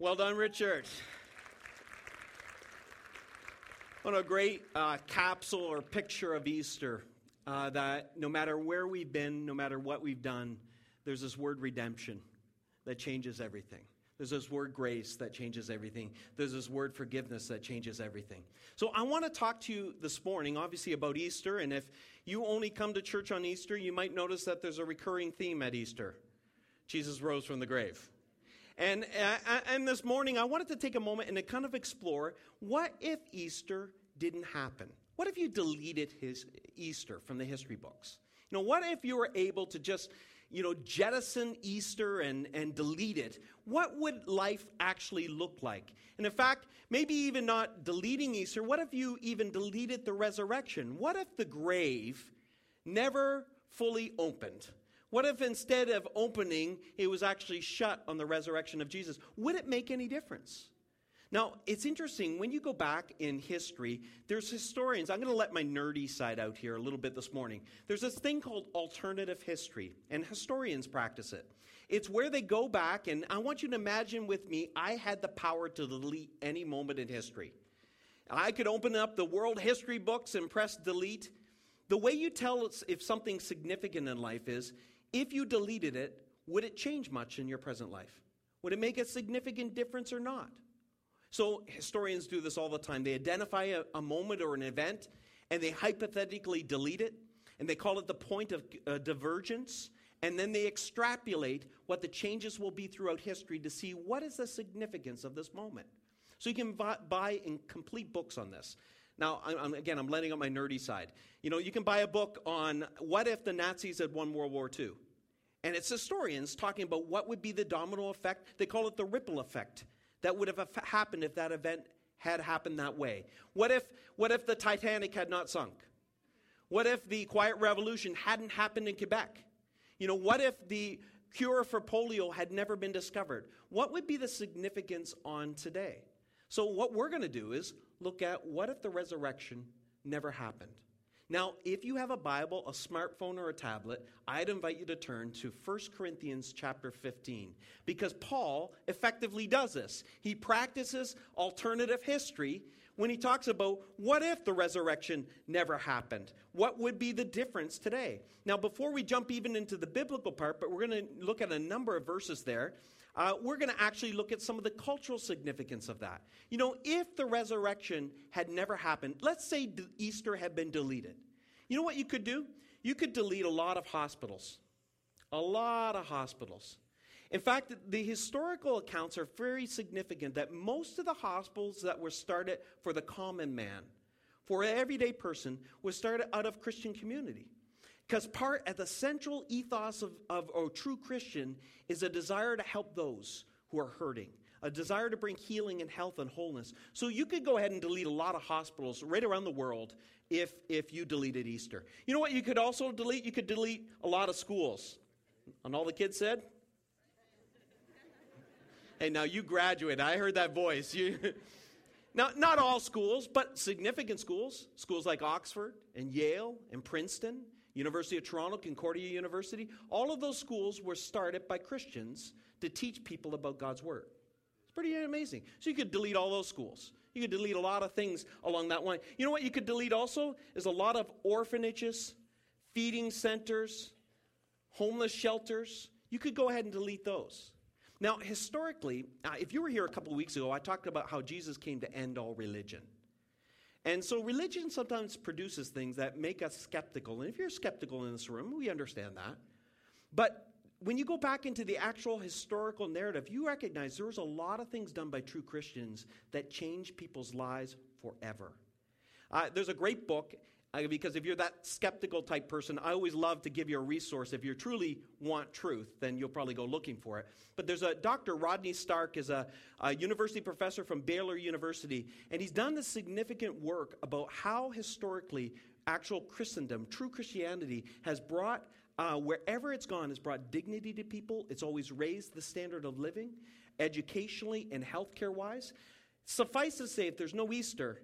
Well done, Richard. What a great uh, capsule or picture of Easter uh, that no matter where we've been, no matter what we've done, there's this word redemption that changes everything. There's this word grace that changes everything. There's this word forgiveness that changes everything. So I want to talk to you this morning, obviously, about Easter. And if you only come to church on Easter, you might notice that there's a recurring theme at Easter Jesus rose from the grave. And, uh, and this morning, I wanted to take a moment and to kind of explore what if Easter didn't happen? What if you deleted his Easter from the history books? You know, what if you were able to just, you know, jettison Easter and, and delete it? What would life actually look like? And in fact, maybe even not deleting Easter, what if you even deleted the resurrection? What if the grave never fully opened? What if instead of opening, it was actually shut on the resurrection of Jesus? Would it make any difference? Now, it's interesting, when you go back in history, there's historians. I'm going to let my nerdy side out here a little bit this morning. There's this thing called alternative history, and historians practice it. It's where they go back, and I want you to imagine with me, I had the power to delete any moment in history. I could open up the world history books and press delete. The way you tell if something's significant in life is if you deleted it, would it change much in your present life? Would it make a significant difference or not? So, historians do this all the time. They identify a, a moment or an event and they hypothetically delete it, and they call it the point of uh, divergence. And then they extrapolate what the changes will be throughout history to see what is the significance of this moment. So you can buy, buy complete books on this. Now, I'm, again, I'm letting out my nerdy side. You know, you can buy a book on what if the Nazis had won World War II. And it's historians talking about what would be the domino effect. They call it the ripple effect that would have happened if that event had happened that way. What if, what if the Titanic had not sunk? What if the Quiet Revolution hadn't happened in Quebec? You know, what if the cure for polio had never been discovered? What would be the significance on today? So, what we're going to do is look at what if the resurrection never happened? Now, if you have a Bible, a smartphone, or a tablet, I'd invite you to turn to 1 Corinthians chapter 15 because Paul effectively does this. He practices alternative history when he talks about what if the resurrection never happened? What would be the difference today? Now, before we jump even into the biblical part, but we're going to look at a number of verses there uh, we're going to actually look at some of the cultural significance of that. You know, if the resurrection had never happened, let's say Easter had been deleted. You know what you could do? You could delete a lot of hospitals. A lot of hospitals. In fact, the historical accounts are very significant that most of the hospitals that were started for the common man, for an everyday person, was started out of Christian community. Because part at the central ethos of, of a true Christian is a desire to help those who are hurting, a desire to bring healing and health and wholeness. So you could go ahead and delete a lot of hospitals right around the world if, if you deleted Easter. You know what you could also delete? You could delete a lot of schools. And all the kids said? hey, now you graduate. I heard that voice. You. Now, not all schools, but significant schools, schools like Oxford and Yale and Princeton University of Toronto, Concordia University, all of those schools were started by Christians to teach people about God's Word. It's pretty amazing. So you could delete all those schools. You could delete a lot of things along that line. You know what you could delete also? Is a lot of orphanages, feeding centers, homeless shelters. You could go ahead and delete those. Now, historically, uh, if you were here a couple weeks ago, I talked about how Jesus came to end all religion. And so religion sometimes produces things that make us skeptical. And if you're skeptical in this room, we understand that. But when you go back into the actual historical narrative, you recognize there was a lot of things done by true Christians that changed people's lives forever. Uh, there's a great book, because if you're that skeptical type person, I always love to give you a resource. If you truly want truth, then you'll probably go looking for it. But there's a Dr. Rodney Stark is a, a university professor from Baylor University, and he's done this significant work about how historically actual Christendom, true Christianity, has brought uh, wherever it's gone, has brought dignity to people. It's always raised the standard of living, educationally and healthcare wise. Suffice to say, if there's no Easter,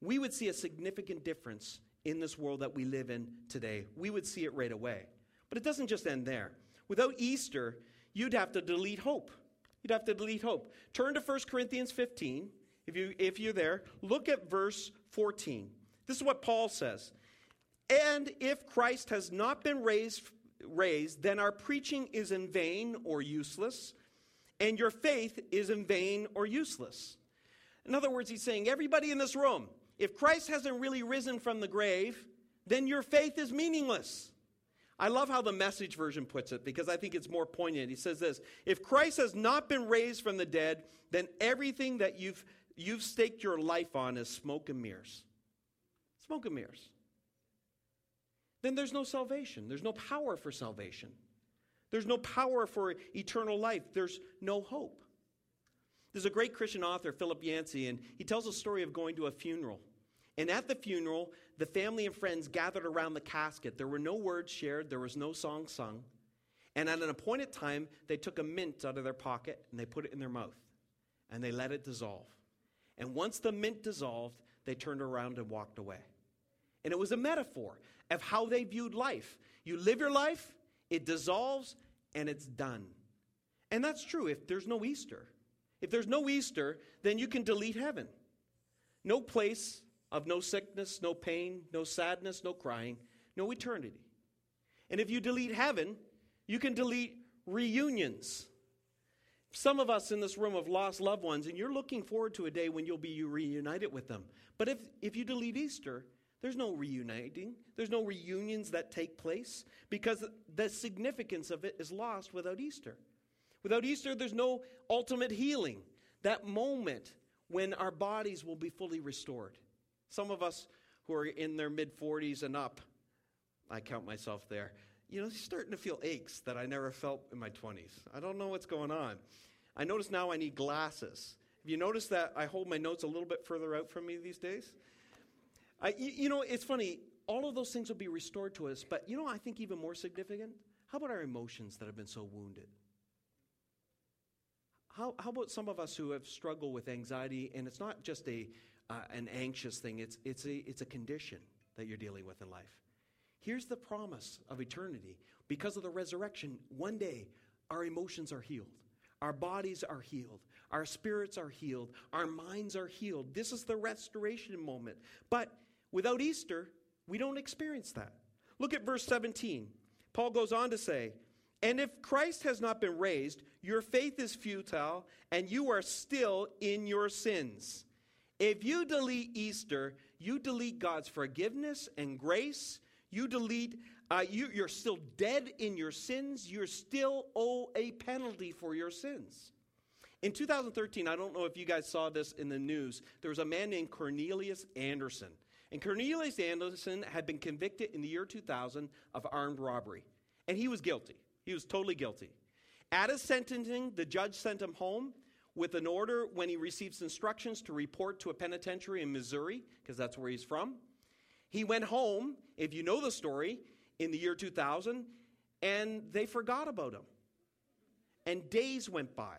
we would see a significant difference in this world that we live in today. We would see it right away. But it doesn't just end there. Without Easter, you'd have to delete hope. You'd have to delete hope. Turn to 1 Corinthians 15. If, you, if you're there, look at verse 14. This is what Paul says. And if Christ has not been raised, raised, then our preaching is in vain or useless, and your faith is in vain or useless. In other words, he's saying, everybody in this room, if Christ hasn't really risen from the grave, then your faith is meaningless. I love how the message version puts it because I think it's more poignant. He says this If Christ has not been raised from the dead, then everything that you've, you've staked your life on is smoke and mirrors. Smoke and mirrors. Then there's no salvation, there's no power for salvation, there's no power for eternal life, there's no hope. There's a great Christian author, Philip Yancey, and he tells a story of going to a funeral. And at the funeral, the family and friends gathered around the casket. There were no words shared, there was no song sung. And at an appointed time, they took a mint out of their pocket and they put it in their mouth and they let it dissolve. And once the mint dissolved, they turned around and walked away. And it was a metaphor of how they viewed life. You live your life, it dissolves, and it's done. And that's true if there's no Easter. If there's no Easter, then you can delete heaven. No place of no sickness, no pain, no sadness, no crying, no eternity. And if you delete heaven, you can delete reunions. Some of us in this room have lost loved ones, and you're looking forward to a day when you'll be reunited with them. But if, if you delete Easter, there's no reuniting, there's no reunions that take place because the significance of it is lost without Easter. Without Easter, there's no ultimate healing, that moment when our bodies will be fully restored. Some of us who are in their mid 40s and up, I count myself there, you know, starting to feel aches that I never felt in my 20s. I don't know what's going on. I notice now I need glasses. Have you noticed that I hold my notes a little bit further out from me these days? I, you, know, it's funny. All of those things will be restored to us, but you know, I think even more significant. How about our emotions that have been so wounded? How, how about some of us who have struggled with anxiety, and it's not just a uh, an anxious thing, it's, it's, a, it's a condition that you're dealing with in life. Here's the promise of eternity. Because of the resurrection, one day our emotions are healed. Our bodies are healed. Our spirits are healed. Our minds are healed. This is the restoration moment. But without Easter, we don't experience that. Look at verse 17. Paul goes on to say, And if Christ has not been raised, your faith is futile, and you are still in your sins. If you delete Easter, you delete God's forgiveness and grace. You delete, uh, you, you're still dead in your sins. You're still owe a penalty for your sins. In 2013, I don't know if you guys saw this in the news, there was a man named Cornealious Anderson. And Cornealious Anderson had been convicted in the year 2000 of armed robbery. And he was guilty. He was totally guilty. At his sentencing, the judge sent him home with an order when he receives instructions to report to a penitentiary in Missouri, because that's where he's from. He went home, if you know the story, in the year 2000, and they forgot about him. And days went by,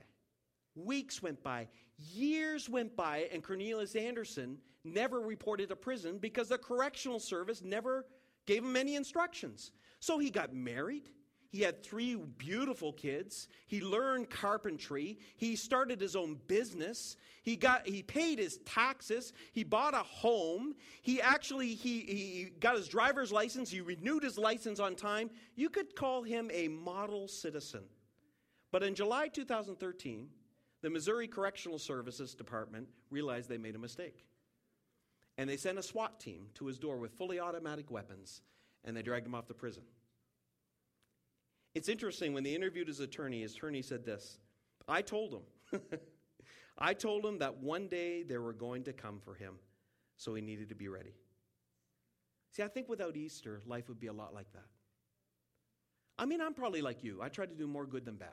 weeks went by, years went by, and Cornealious Anderson never reported to prison because the correctional service never gave him any instructions. So he got married, he had three beautiful kids. He learned carpentry. He started his own business. He got he paid his taxes. He bought a home. He actually he, he got his driver's license. He renewed his license on time. You could call him a model citizen. But in July 2013, the Missouri Correctional Services Department realized they made a mistake. And they sent a SWAT team to his door with fully automatic weapons and they dragged him off the prison. It's interesting, when they interviewed his attorney, his attorney said this I told him, I told him that one day they were going to come for him, so he needed to be ready. See, I think without Easter, life would be a lot like that. I mean, I'm probably like you. I try to do more good than bad.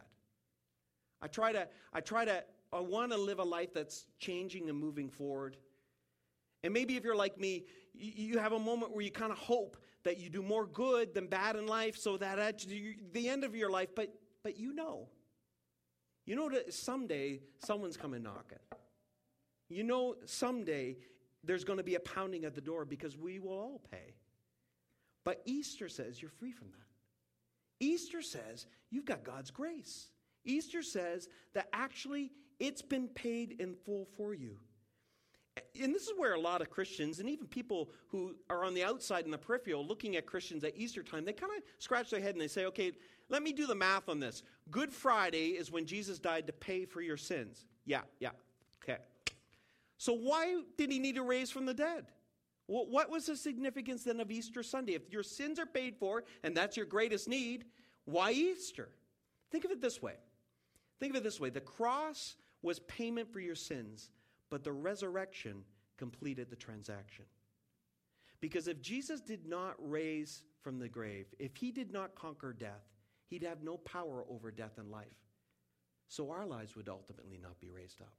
I try to, I try to, I want to live a life that's changing and moving forward. And maybe if you're like me, you have a moment where you kind of hope that you do more good than bad in life so that at the end of your life, but, but you know. You know that someday someone's coming knocking. You know someday there's going to be a pounding at the door because we will all pay. But Easter says you're free from that. Easter says you've got God's grace. Easter says that actually it's been paid in full for you. And this is where a lot of Christians, and even people who are on the outside in the peripheral looking at Christians at Easter time, they kind of scratch their head and they say, okay, let me do the math on this. Good Friday is when Jesus died to pay for your sins. Yeah, yeah, okay. So why did he need to raise from the dead? What was the significance then of Easter Sunday? If your sins are paid for and that's your greatest need, why Easter? Think of it this way. Think of it this way the cross was payment for your sins but the resurrection completed the transaction. Because if Jesus did not raise from the grave, if he did not conquer death, he'd have no power over death and life. So our lives would ultimately not be raised up.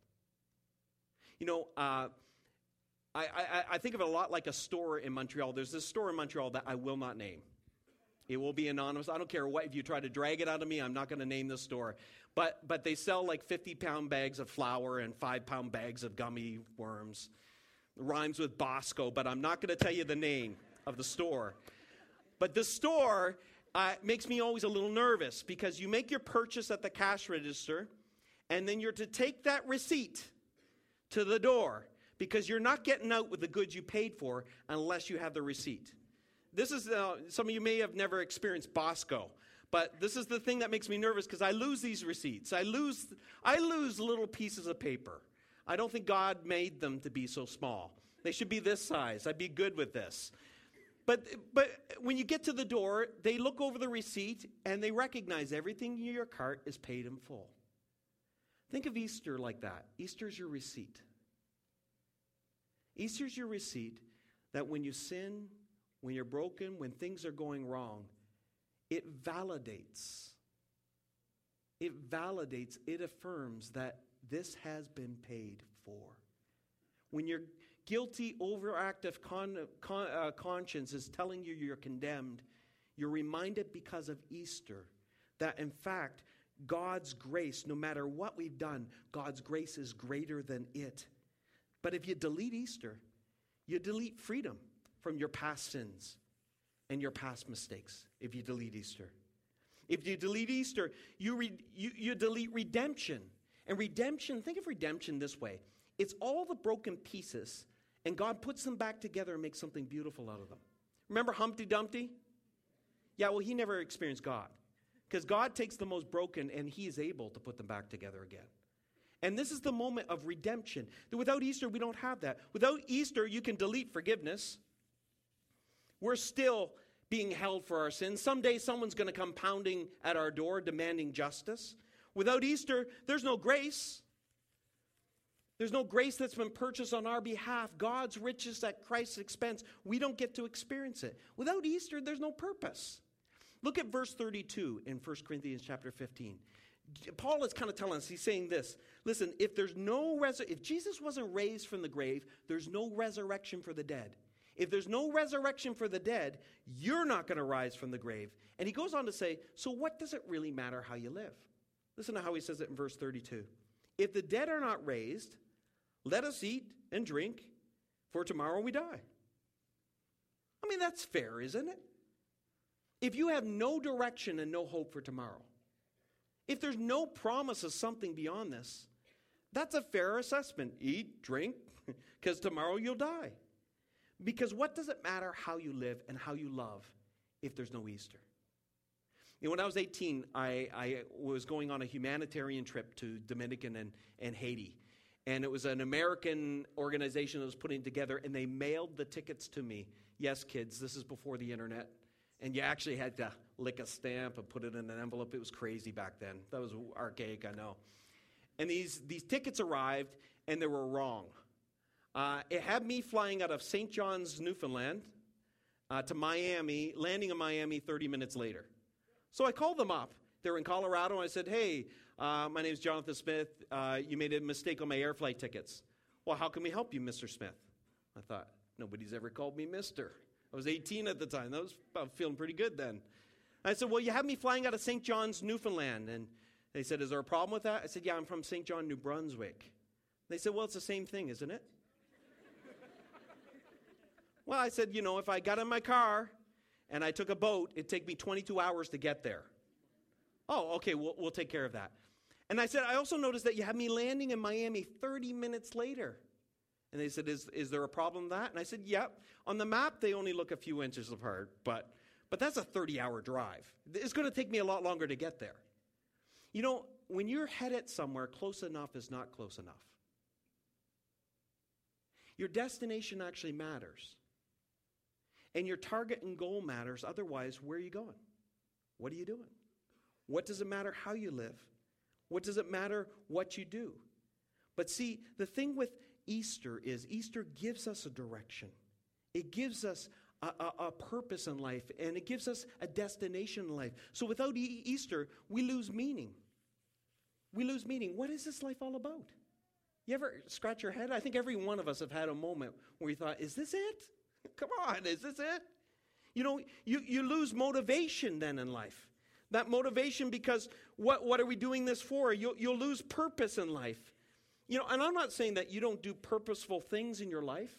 You know, uh, I, I, I think of it a lot like a store in Montreal. There's this store in Montreal that I will not name. It will be anonymous. I don't care what, if you try to drag it out of me, I'm not going to name the store. But, but they sell like 50 pound bags of flour and five pound bags of gummy worms. It rhymes with Bosco, but I'm not going to tell you the name of the store. But the store uh, makes me always a little nervous because you make your purchase at the cash register, and then you're to take that receipt to the door because you're not getting out with the goods you paid for unless you have the receipt this is, uh, some of you may have never experienced Bosco, but this is the thing that makes me nervous because I lose these receipts. I lose, I lose little pieces of paper. I don't think God made them to be so small. They should be this size. I'd be good with this. But, but when you get to the door, they look over the receipt and they recognize everything in your cart is paid in full. Think of Easter like that. Easter's your receipt. Easter's your receipt that when you sin, when you're broken, when things are going wrong, it validates. It validates, it affirms that this has been paid for. When your guilty, overactive con, con, uh, conscience is telling you you're condemned, you're reminded because of Easter that in fact, God's grace, no matter what we've done, God's grace is greater than it. But if you delete Easter, you delete freedom from your past sins and your past mistakes if you delete Easter. If you delete Easter, you, re, you, you delete redemption. And redemption, think of redemption this way it's all the broken pieces, and God puts them back together and makes something beautiful out of them. Remember Humpty Dumpty? Yeah, well, he never experienced God. Because God takes the most broken and he is able to put them back together again. And this is the moment of redemption. Without Easter, we don't have that. Without Easter, you can delete forgiveness. We're still being held for our sins. Someday someone's going to come pounding at our door demanding justice. Without Easter, there's no grace. There's no grace that's been purchased on our behalf. God's riches at Christ's expense. We don't get to experience it. Without Easter, there's no purpose. Look at verse 32 in 1 Corinthians chapter 15. Paul is kind of telling us, he's saying this. Listen, if there's no res- if Jesus wasn't raised from the grave, there's no resurrection for the dead. If there's no resurrection for the dead, you're not going to rise from the grave. And he goes on to say, So what does it really matter how you live? Listen to how he says it in verse 32. If the dead are not raised, let us eat and drink, for tomorrow we die. I mean, that's fair, isn't it? If you have no direction and no hope for tomorrow, if there's no promise of something beyond this, that's a fair assessment. Eat, drink, because tomorrow you'll die. Because what does it matter how you live and how you love if there's no Easter? You know, when I was 18, I, I was going on a humanitarian trip to Dominican and, and Haiti. And it was an American organization that was putting together, and they mailed the tickets to me. Yes, kids, this is before the internet. And you actually had to lick a stamp and put it in an envelope. It was crazy back then. That was archaic, I know. And these, these tickets arrived, and they were wrong. Uh, it had me flying out of St. John's, Newfoundland, uh, to Miami, landing in Miami 30 minutes later. So I called them up. They're in Colorado. I said, Hey, uh, my name is Jonathan Smith. Uh, you made a mistake on my air flight tickets. Well, how can we help you, Mr. Smith? I thought, Nobody's ever called me Mr. I was 18 at the time. That was feeling pretty good then. I said, Well, you have me flying out of St. John's, Newfoundland. And they said, Is there a problem with that? I said, Yeah, I'm from St. John, New Brunswick. They said, Well, it's the same thing, isn't it? Well, I said, you know, if I got in my car and I took a boat, it'd take me 22 hours to get there. Oh, okay, we'll, we'll take care of that. And I said, I also noticed that you had me landing in Miami 30 minutes later. And they said, Is, is there a problem with that? And I said, Yep. On the map, they only look a few inches apart, but, but that's a 30 hour drive. It's going to take me a lot longer to get there. You know, when you're headed somewhere, close enough is not close enough. Your destination actually matters. And your target and goal matters. Otherwise, where are you going? What are you doing? What does it matter how you live? What does it matter what you do? But see, the thing with Easter is Easter gives us a direction, it gives us a, a, a purpose in life, and it gives us a destination in life. So without e- Easter, we lose meaning. We lose meaning. What is this life all about? You ever scratch your head? I think every one of us have had a moment where you thought, is this it? Come on, is this it? You know, you, you lose motivation then in life. That motivation because what, what are we doing this for? You'll, you'll lose purpose in life. You know, and I'm not saying that you don't do purposeful things in your life,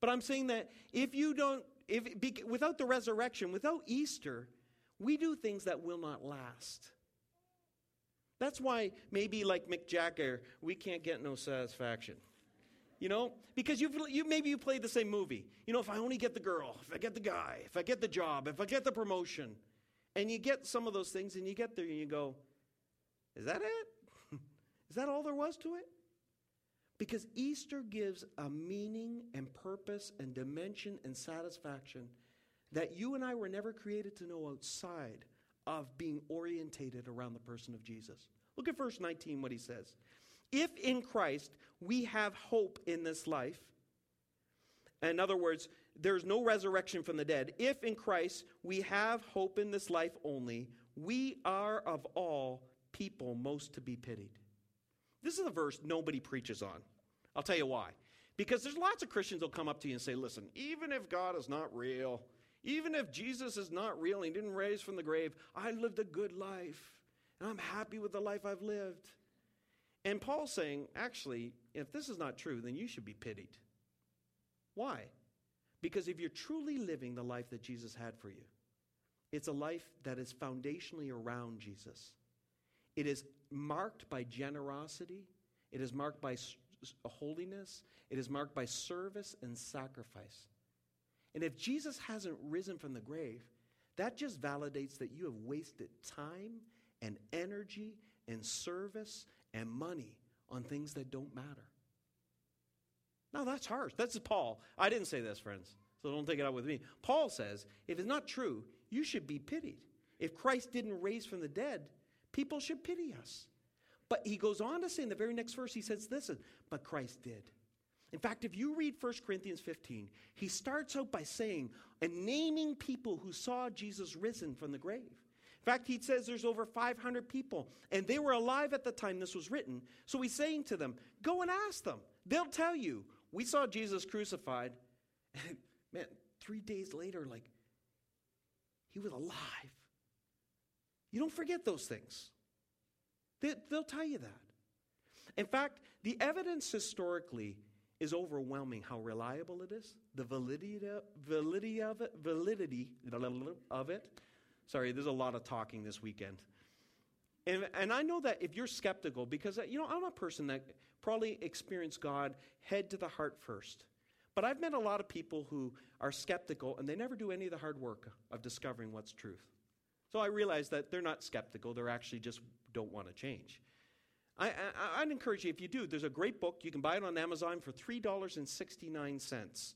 but I'm saying that if you don't, if without the resurrection, without Easter, we do things that will not last. That's why maybe like Mick Jagger, we can't get no satisfaction. You know, because you've you maybe you played the same movie. You know, if I only get the girl, if I get the guy, if I get the job, if I get the promotion, and you get some of those things, and you get there and you go, "Is that it? Is that all there was to it?" Because Easter gives a meaning and purpose and dimension and satisfaction that you and I were never created to know outside of being orientated around the person of Jesus. Look at verse 19, what he says. If in Christ we have hope in this life, in other words, there's no resurrection from the dead. If in Christ we have hope in this life only, we are of all people most to be pitied. This is a verse nobody preaches on. I'll tell you why. Because there's lots of Christians will come up to you and say, listen, even if God is not real, even if Jesus is not real and he didn't raise from the grave, I lived a good life. And I'm happy with the life I've lived. And Paul's saying, actually, if this is not true, then you should be pitied. Why? Because if you're truly living the life that Jesus had for you, it's a life that is foundationally around Jesus. It is marked by generosity, it is marked by holiness, it is marked by service and sacrifice. And if Jesus hasn't risen from the grave, that just validates that you have wasted time and energy and service and money on things that don't matter. Now, that's harsh. That's Paul. I didn't say this, friends, so don't take it out with me. Paul says if it's not true, you should be pitied. If Christ didn't raise from the dead, people should pity us. But he goes on to say in the very next verse, he says, Listen, but Christ did. In fact, if you read 1 Corinthians 15, he starts out by saying and naming people who saw Jesus risen from the grave. Fact, he says there's over 500 people, and they were alive at the time this was written. So he's saying to them, Go and ask them. They'll tell you, We saw Jesus crucified. And man, three days later, like, he was alive. You don't forget those things. They, will tell you that. In fact, the evidence historically is overwhelming how reliable it is, the validity, validity of it, validity of it. Sorry, there's a lot of talking this weekend. And, and I know that if you're skeptical, because, uh, you know, I'm a person that probably experienced God head to the heart first. But I've met a lot of people who are skeptical and they never do any of the hard work of discovering what's truth. So I realize that they're not skeptical, they're actually just don't want to change. I, I, would encourage you, if you do, there's a great book. You can buy it on Amazon for $3.69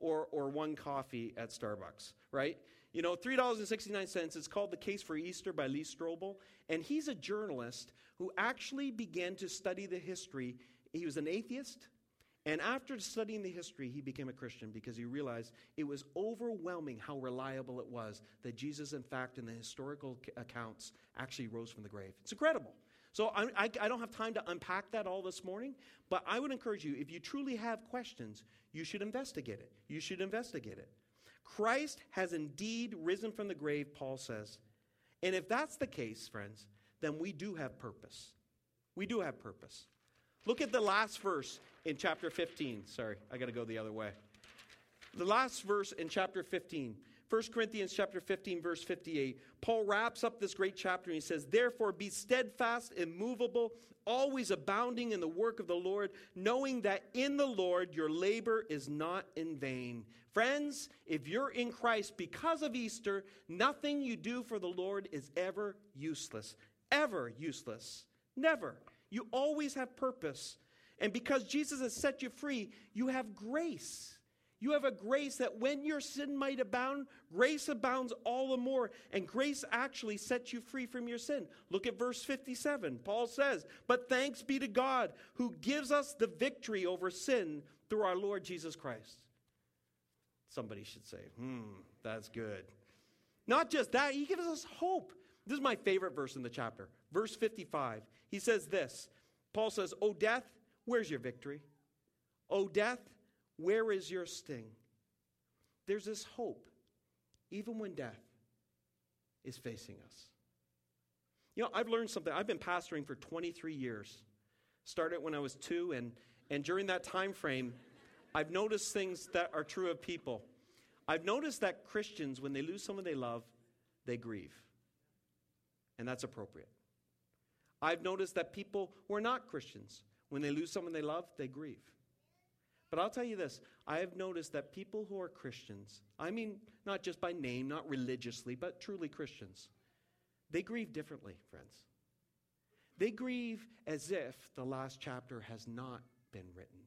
or, or one coffee at Starbucks, right? You know, $3.69. It's called The Case for Easter by Lee Strobel. And he's a journalist who actually began to study the history. He was an atheist. And after studying the history, he became a Christian because he realized it was overwhelming how reliable it was that Jesus, in fact, in the historical accounts, actually rose from the grave. It's incredible. So I, I, I, don't have time to unpack that all this morning, but I would encourage you, if you truly have questions, you should investigate it. You should investigate it. Christ has indeed risen from the grave, Paul says. And if that's the case, friends, then we do have purpose. We do have purpose. Look at the last verse in chapter 15. Sorry, I got to go the other way. The last verse in chapter 15. 1 Corinthians chapter 15 verse 58. Paul wraps up this great chapter and he says, "Therefore be steadfast, immovable, always abounding in the work of the Lord, knowing that in the Lord your labor is not in vain." Friends, if you're in Christ because of Easter, nothing you do for the Lord is ever useless. Ever useless. Never. You always have purpose. And because Jesus has set you free, you have grace. You have a grace that when your sin might abound, grace abounds all the more. And grace actually sets you free from your sin. Look at verse 57. Paul says, But thanks be to God who gives us the victory over sin through our Lord Jesus Christ. Somebody should say, Hmm, that's good. Not just that, he gives us hope. This is my favorite verse in the chapter. Verse 55. He says this Paul says, O death, where's your victory? O death, where is your sting? There's this hope, even when death is facing us. You know, I've learned something. I've been pastoring for 23 years. Started when I was two, and, and during that time frame, I've noticed things that are true of people. I've noticed that Christians, when they lose someone they love, they grieve. And that's appropriate. I've noticed that people who are not Christians, when they lose someone they love, they grieve. But I'll tell you this I have noticed that people who are Christians, I mean, not just by name, not religiously, but truly Christians, they grieve differently, friends. They grieve as if the last chapter has not been written.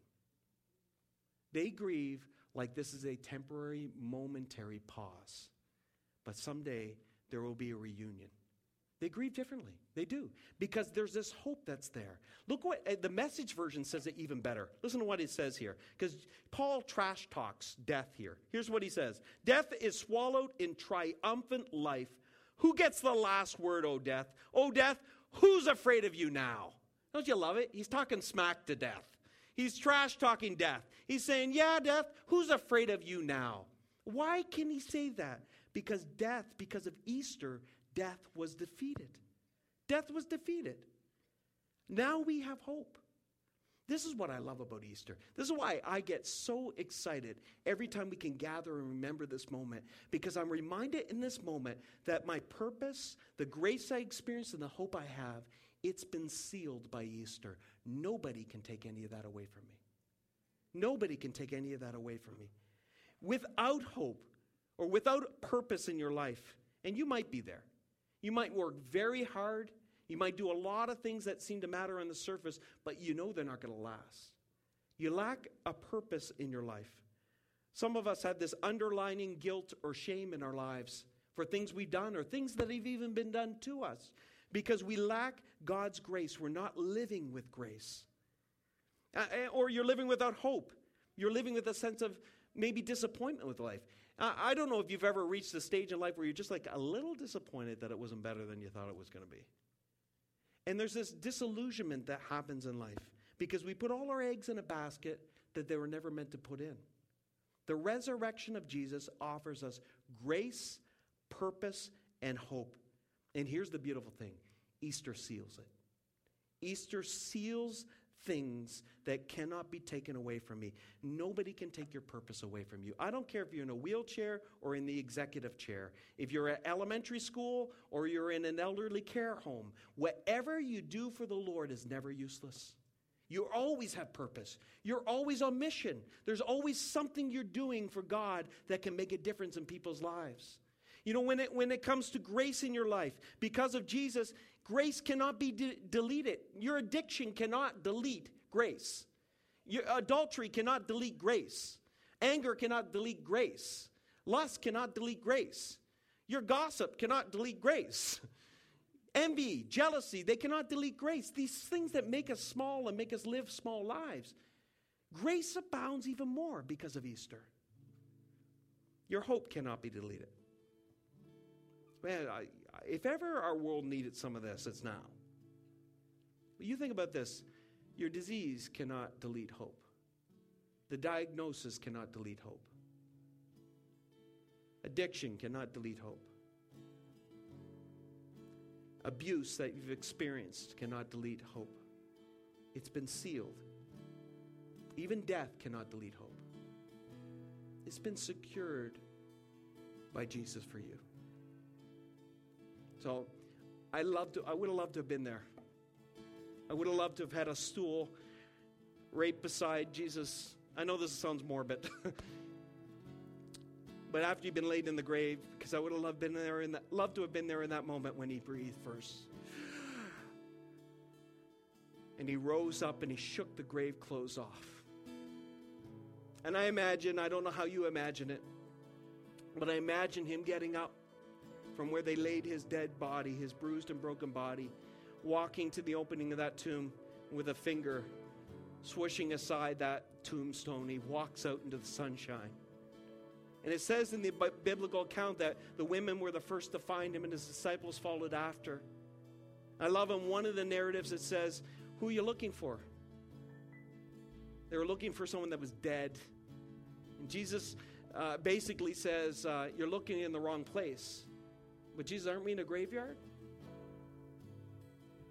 They grieve like this is a temporary, momentary pause. But someday there will be a reunion. They grieve differently. They do. Because there's this hope that's there. Look what uh, the message version says it even better. Listen to what it says here. Because Paul trash talks death here. Here's what he says Death is swallowed in triumphant life. Who gets the last word, O death? O death, who's afraid of you now? Don't you love it? He's talking smack to death. He's trash talking death. He's saying, Yeah, death, who's afraid of you now? Why can he say that? Because death, because of Easter, death was defeated. Death was defeated. Now we have hope. This is what I love about Easter. This is why I get so excited every time we can gather and remember this moment, because I'm reminded in this moment that my purpose, the grace I experience, and the hope I have, it's been sealed by Easter. Nobody can take any of that away from me. Nobody can take any of that away from me. Without hope or without purpose in your life, and you might be there, you might work very hard. You might do a lot of things that seem to matter on the surface, but you know they're not going to last. You lack a purpose in your life. Some of us have this underlining guilt or shame in our lives for things we've done or things that have even been done to us because we lack God's grace. We're not living with grace. Uh, eh, or you're living without hope. You're living with a sense of maybe disappointment with life. I don't know if you've ever reached a stage in life where you're just like a little disappointed that it wasn't better than you thought it was going to be. And there's this disillusionment that happens in life because we put all our eggs in a basket that they were never meant to put in. The resurrection of Jesus offers us grace, purpose, and hope. And here's the beautiful thing Easter seals it. Easter seals things that cannot be taken away from me. Nobody can take your purpose away from you. I don't care if you're in a wheelchair or in the executive chair, if you're at elementary school or you're in an elderly care home. Whatever you do for the Lord is never useless. You always have purpose. You're always on mission. There's always something you're doing for God that can make a difference in people's lives. You know, when it, when it comes to grace in your life, because of Jesus, Grace cannot be de- deleted. Your addiction cannot delete grace. Your adultery cannot delete grace. Anger cannot delete grace. Lust cannot delete grace. Your gossip cannot delete grace. Envy, jealousy, they cannot delete grace. These things that make us small and make us live small lives. Grace abounds even more because of Easter. Your hope cannot be deleted. Man, I, if ever our world needed some of this, it's now. But you think about this your disease cannot delete hope, the diagnosis cannot delete hope, addiction cannot delete hope. Abuse that you've experienced cannot delete hope. It's been sealed. Even death cannot delete hope. It's been secured by Jesus for you. So I loved to, I would have loved to have been there. I would have loved to have had a stool right beside Jesus. I know this sounds morbid. but after you've been laid in the grave, because I would have loved been there in that, loved to have been there in that moment when he breathed first. And he rose up and he shook the grave clothes off. And I imagine, I don't know how you imagine it, but I imagine him getting up from where they laid his dead body, his bruised and broken body, walking to the opening of that tomb with a finger swishing aside that tombstone. He walks out into the sunshine. And it says in the biblical account that the women were the first to find him and his disciples followed after. I love in one of the narratives it says, Who are you looking for? They were looking for someone that was dead. And Jesus uh, basically says, uh, You're looking in the wrong place. But Jesus, aren't we in a graveyard?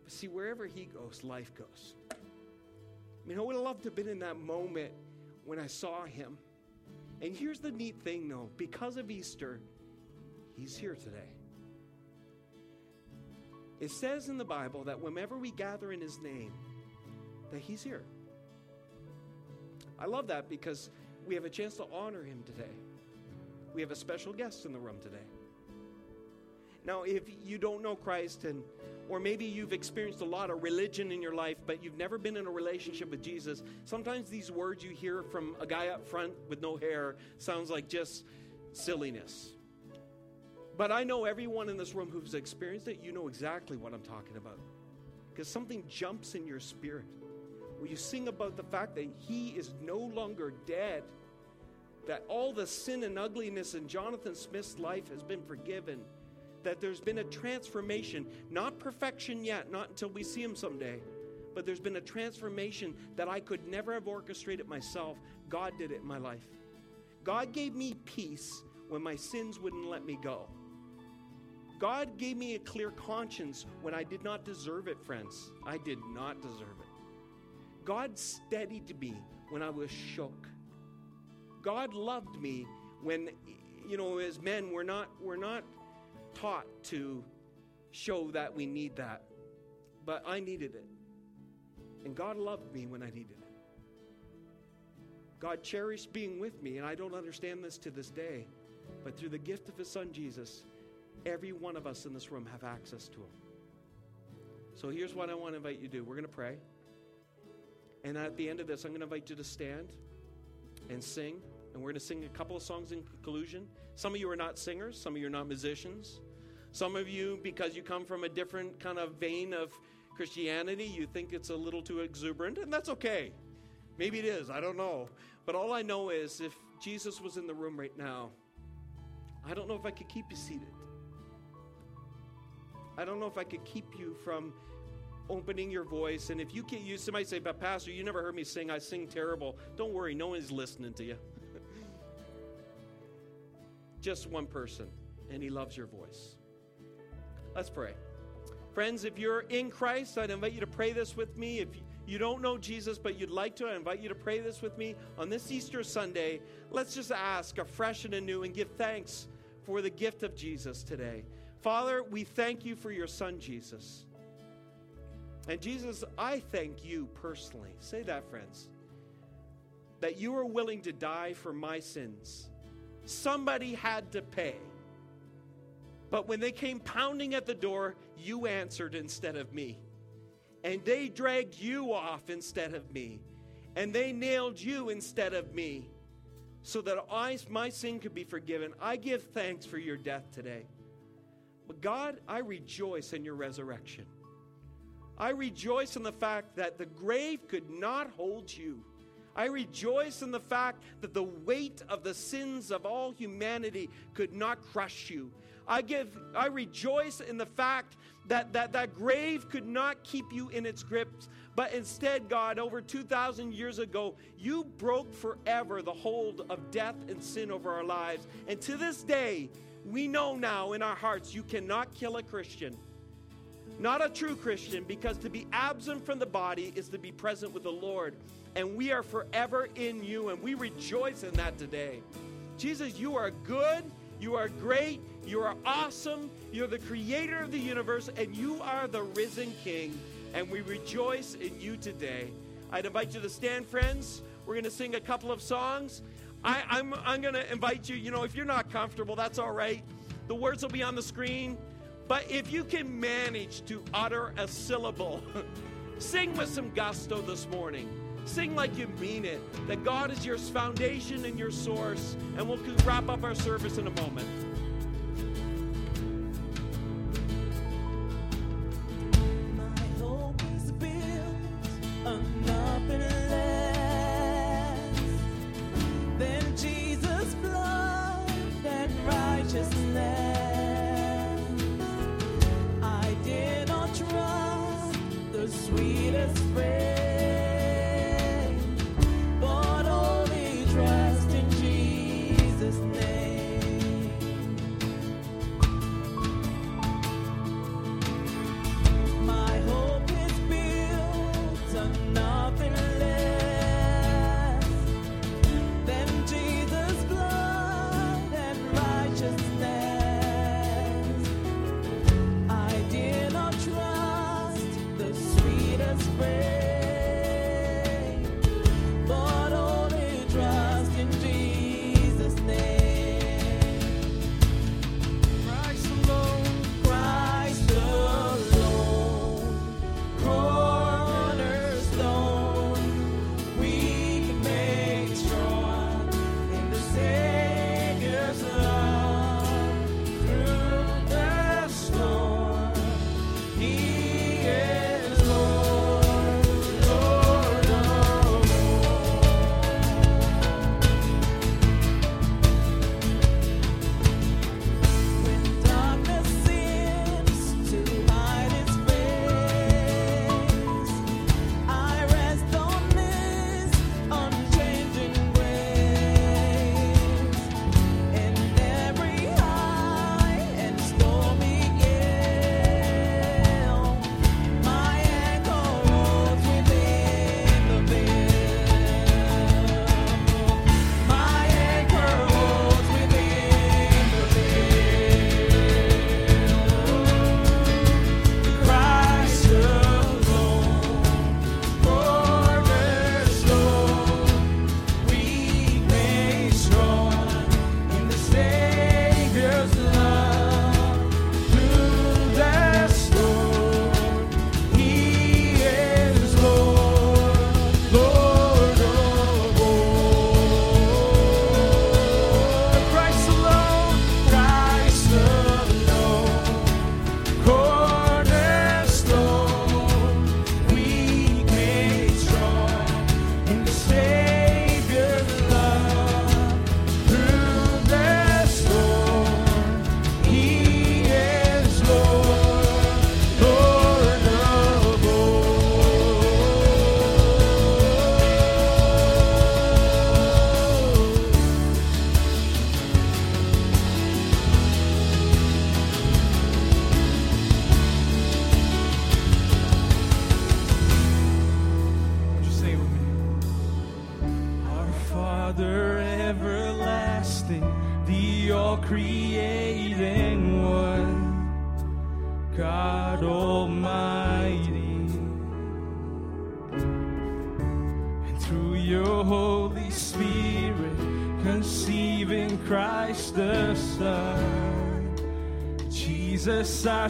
But see, wherever he goes, life goes. I mean, I would have loved to have been in that moment when I saw him. And here's the neat thing, though because of Easter, he's here today. It says in the Bible that whenever we gather in his name, that he's here. I love that because we have a chance to honor him today. We have a special guest in the room today. Now, if you don't know Christ and or maybe you've experienced a lot of religion in your life, but you've never been in a relationship with Jesus. Sometimes these words you hear from a guy up front with no hair sounds like just silliness. But I know everyone in this room who's experienced it, you know exactly what I'm talking about. Because something jumps in your spirit. When you sing about the fact that he is no longer dead, that all the sin and ugliness in Jonathan Smith's life has been forgiven that there's been a transformation, not perfection yet, not until we see Him someday, but there's been a transformation that I could never have orchestrated myself. God did it in my life. God gave me peace when my sins wouldn't let me go. God gave me a clear conscience when I did not deserve it, friends. I did not deserve it. God steadied me when I was shook. God loved me when, you know, as men, we're not, we're not taught to show that we need that. But I needed it. And God loved me when I needed it. God cherished being with me, and I don't understand this to this day. But through the gift of His Son Jesus, every one of us in this room have access to Him. So here's what I want to invite you to do we're going to pray. And at the end of this, I'm going to invite you to stand and sing. And we're going to sing a couple of songs in conclusion. Some of you are not singers, some of you are not musicians. Some of you, because you come from a different kind of vein of Christianity, you think it's a little too exuberant, and that's okay. Maybe it is, I don't know. But all I know is if Jesus was in the room right now, I don't know if I could keep you seated. I don't know if I could keep you from opening your voice. And if you can't, you somebody say, "But Pastor, you never heard me sing. I sing terrible." Don't worry, no one's listening to you. Just one person, and He loves your voice. Let's pray. Friends, if you're in Christ, I'd invite you to pray this with me. If you don't know Jesus, but you'd like to, I invite you to pray this with me on this Easter Sunday. Let's just ask afresh and anew and give thanks for the gift of Jesus today. Father, we thank you for your Son, Jesus. And Jesus, I thank you personally. Say that, friends. That you are willing to die for my sins. Somebody had to pay. But when they came pounding at the door, you answered instead of me. And they dragged you off instead of me. And they nailed you instead of me. So that I, my sin could be forgiven. I give thanks for your death today. But God, I rejoice in your resurrection. I rejoice in the fact that the grave could not hold you. I rejoice in the fact that the weight of the sins of all humanity could not crush you. I give I rejoice in the fact that that, that grave could not keep you in its grips, but instead, God, over 2,000 years ago, you broke forever the hold of death and sin over our lives. And to this day, we know now in our hearts you cannot kill a Christian. Not a true Christian, because to be absent from the body is to be present with the Lord. And we are forever in you, and we rejoice in that today. Jesus, you are good You are great. You are awesome. You're the creator of the universe, and you are the risen King. And we rejoice in you today. I'd invite you to stand, friends. We're going to sing a couple of songs. I, I'm, I'm going to invite you, you know, if you're not comfortable, that's all right. The words will be on the screen. But if you can manage to utter a syllable, sing with some gusto this morning. Sing like you mean it, that God is your foundation and your source. And we'll wrap up our service in a moment.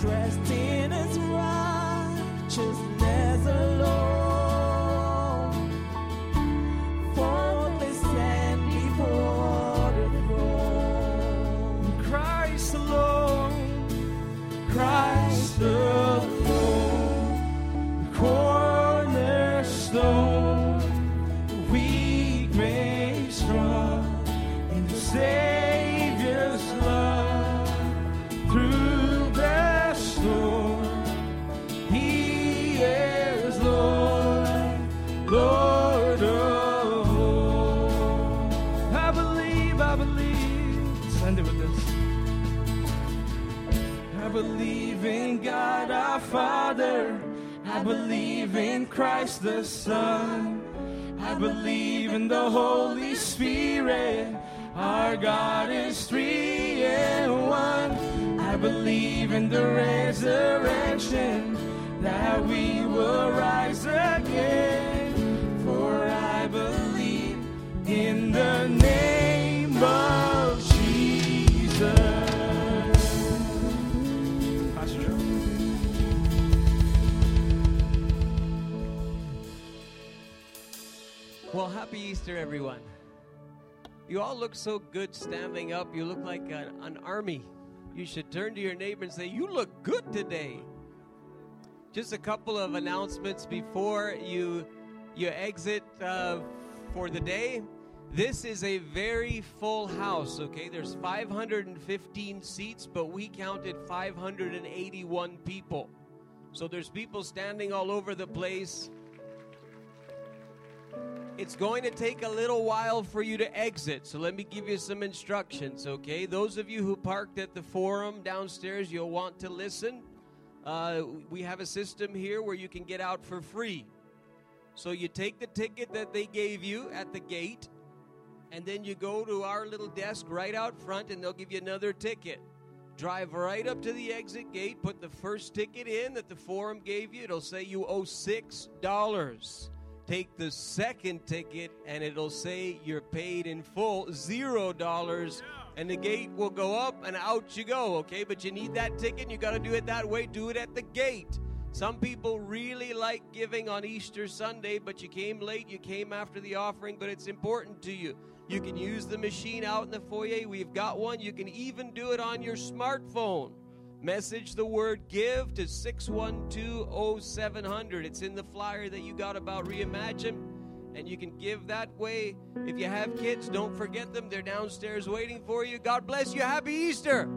dressed in his the Holy Spirit. Our God is three in one. I believe in the resurrection that we will rise Well, happy Easter, everyone. You all look so good standing up. You look like an, an army. You should turn to your neighbor and say, You look good today. Just a couple of announcements before you you exit uh, for the day. This is a very full house, okay? There's 515 seats, but we counted 581 people. So there's people standing all over the place. It's going to take a little while for you to exit, so let me give you some instructions, okay? Those of you who parked at the forum downstairs, you'll want to listen. Uh, we have a system here where you can get out for free. So you take the ticket that they gave you at the gate, and then you go to our little desk right out front, and they'll give you another ticket. Drive right up to the exit gate, put the first ticket in that the forum gave you. It'll say you owe $6 take the second ticket and it'll say you're paid in full zero dollars and the gate will go up and out you go okay? But you need that ticket and you got to do it that way. Do it at the gate. Some people really like giving on easter sunday but you came late you came after the offering but it's important to you. You can use the machine out in the foyer. We've got one. You can even do it on your smartphone Message the word give to 6120700. It's in the flyer that you got about Reimagine. And you can give that way. If you have kids, don't forget them. They're downstairs waiting for you. God bless you. Happy Easter.